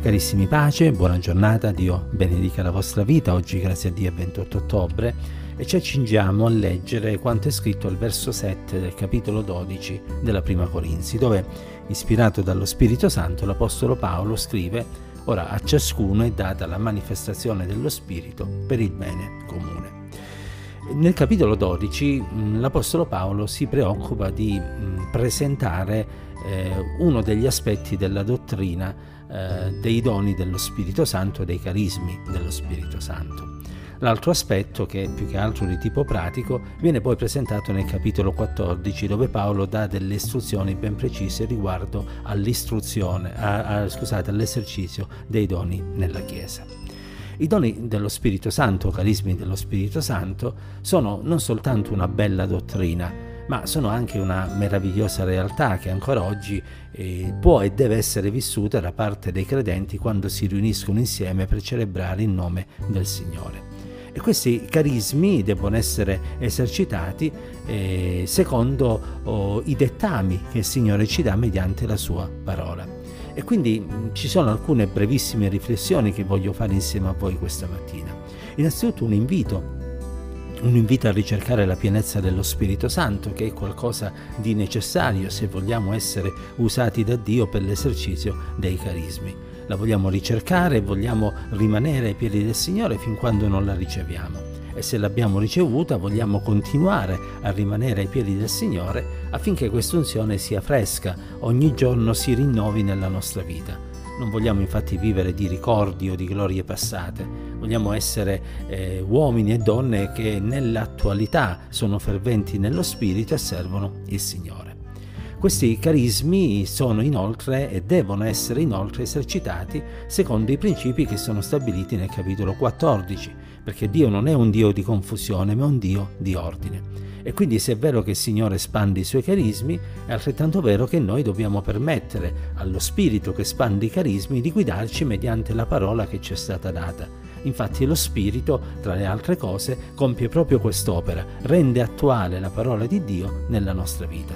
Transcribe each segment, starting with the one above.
Carissimi pace, buona giornata, Dio benedica la vostra vita, oggi grazie a Dio è 28 ottobre e ci accingiamo a leggere quanto è scritto al verso 7 del capitolo 12 della prima Corinzi, dove, ispirato dallo Spirito Santo, l'Apostolo Paolo scrive Ora a ciascuno è data la manifestazione dello Spirito per il bene comune. Nel capitolo 12 l'Apostolo Paolo si preoccupa di presentare eh, uno degli aspetti della dottrina eh, dei doni dello Spirito Santo, dei carismi dello Spirito Santo. L'altro aspetto, che è più che altro di tipo pratico, viene poi presentato nel capitolo 14, dove Paolo dà delle istruzioni ben precise riguardo all'istruzione, a, a, scusate, all'esercizio dei doni nella Chiesa. I doni dello Spirito Santo, carismi dello Spirito Santo, sono non soltanto una bella dottrina, ma sono anche una meravigliosa realtà che ancora oggi eh, può e deve essere vissuta da parte dei credenti quando si riuniscono insieme per celebrare il nome del Signore. E questi carismi devono essere esercitati eh, secondo oh, i dettami che il Signore ci dà mediante la sua parola. E quindi mm, ci sono alcune brevissime riflessioni che voglio fare insieme a voi questa mattina. Innanzitutto un invito un invito a ricercare la pienezza dello Spirito Santo, che è qualcosa di necessario se vogliamo essere usati da Dio per l'esercizio dei carismi. La vogliamo ricercare vogliamo rimanere ai piedi del Signore fin quando non la riceviamo. E se l'abbiamo ricevuta vogliamo continuare a rimanere ai piedi del Signore affinché questa unzione sia fresca, ogni giorno si rinnovi nella nostra vita. Non vogliamo infatti vivere di ricordi o di glorie passate, vogliamo essere eh, uomini e donne che nell'attualità sono ferventi nello spirito e servono il Signore. Questi carismi sono inoltre e devono essere inoltre esercitati secondo i principi che sono stabiliti nel capitolo 14, perché Dio non è un Dio di confusione, ma un Dio di ordine. E quindi se è vero che il Signore espande i suoi carismi, è altrettanto vero che noi dobbiamo permettere allo Spirito che espande i carismi di guidarci mediante la parola che ci è stata data. Infatti lo Spirito, tra le altre cose, compie proprio quest'opera, rende attuale la parola di Dio nella nostra vita.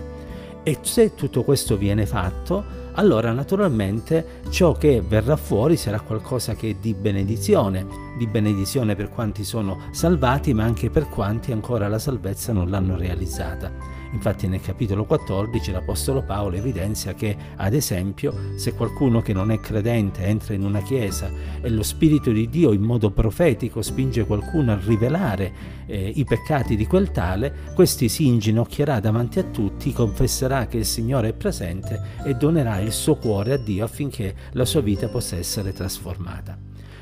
E se tutto questo viene fatto, allora naturalmente ciò che verrà fuori sarà qualcosa che è di benedizione, di benedizione per quanti sono salvati, ma anche per quanti ancora la salvezza non l'hanno realizzata. Infatti nel capitolo 14 l'Apostolo Paolo evidenzia che, ad esempio, se qualcuno che non è credente entra in una chiesa e lo Spirito di Dio in modo profetico spinge qualcuno a rivelare eh, i peccati di quel tale, questi si inginocchierà davanti a tutti, confesserà che il Signore è presente e donerà il suo cuore a Dio affinché la sua vita possa essere trasformata.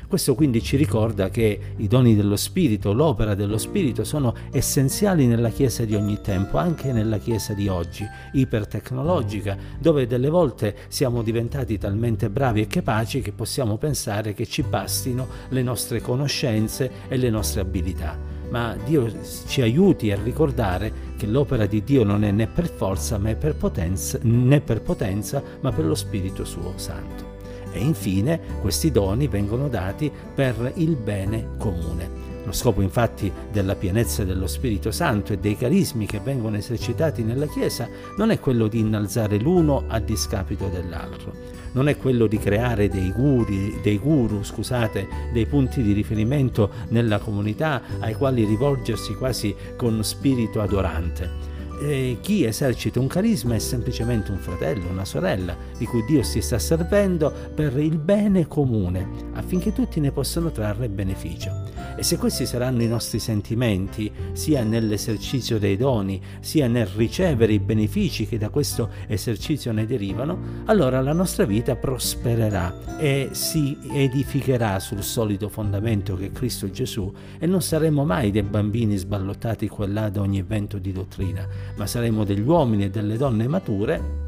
Questo quindi ci ricorda che i doni dello Spirito, l'opera dello Spirito sono essenziali nella Chiesa di ogni tempo, anche nella Chiesa di oggi, ipertecnologica, dove delle volte siamo diventati talmente bravi e capaci che possiamo pensare che ci bastino le nostre conoscenze e le nostre abilità ma Dio ci aiuti a ricordare che l'opera di Dio non è né per forza né per potenza, né per potenza ma per lo Spirito suo Santo. E infine questi doni vengono dati per il bene comune. Lo scopo infatti della pienezza dello Spirito Santo e dei carismi che vengono esercitati nella Chiesa non è quello di innalzare l'uno a discapito dell'altro, non è quello di creare dei guru, dei, guru, scusate, dei punti di riferimento nella comunità ai quali rivolgersi quasi con spirito adorante eh, chi esercita un carisma è semplicemente un fratello, una sorella di cui Dio si sta servendo per il bene comune, affinché tutti ne possano trarre beneficio. E se questi saranno i nostri sentimenti, sia nell'esercizio dei doni, sia nel ricevere i benefici che da questo esercizio ne derivano, allora la nostra vita prospererà e si edificherà sul solido fondamento che è Cristo Gesù e non saremo mai dei bambini sballottati qua e là da ogni vento di dottrina, ma saremo degli uomini e delle donne mature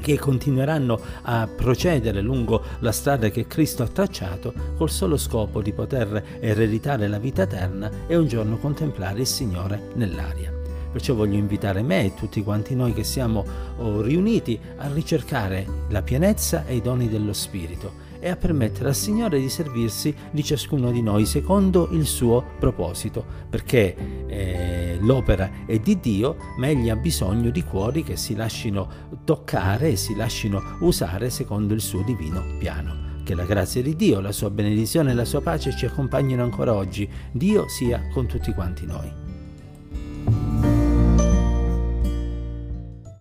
che continueranno a procedere lungo la strada che Cristo ha tracciato col solo scopo di poter ereditare la vita eterna e un giorno contemplare il Signore nell'aria. Perciò voglio invitare me e tutti quanti noi che siamo oh, riuniti a ricercare la pienezza e i doni dello Spirito e a permettere al Signore di servirsi di ciascuno di noi secondo il suo proposito, perché eh, l'opera è di Dio, ma egli ha bisogno di cuori che si lasciano toccare e si lasciano usare secondo il suo divino piano. Che la grazia di Dio, la sua benedizione e la sua pace ci accompagnino ancora oggi. Dio sia con tutti quanti noi.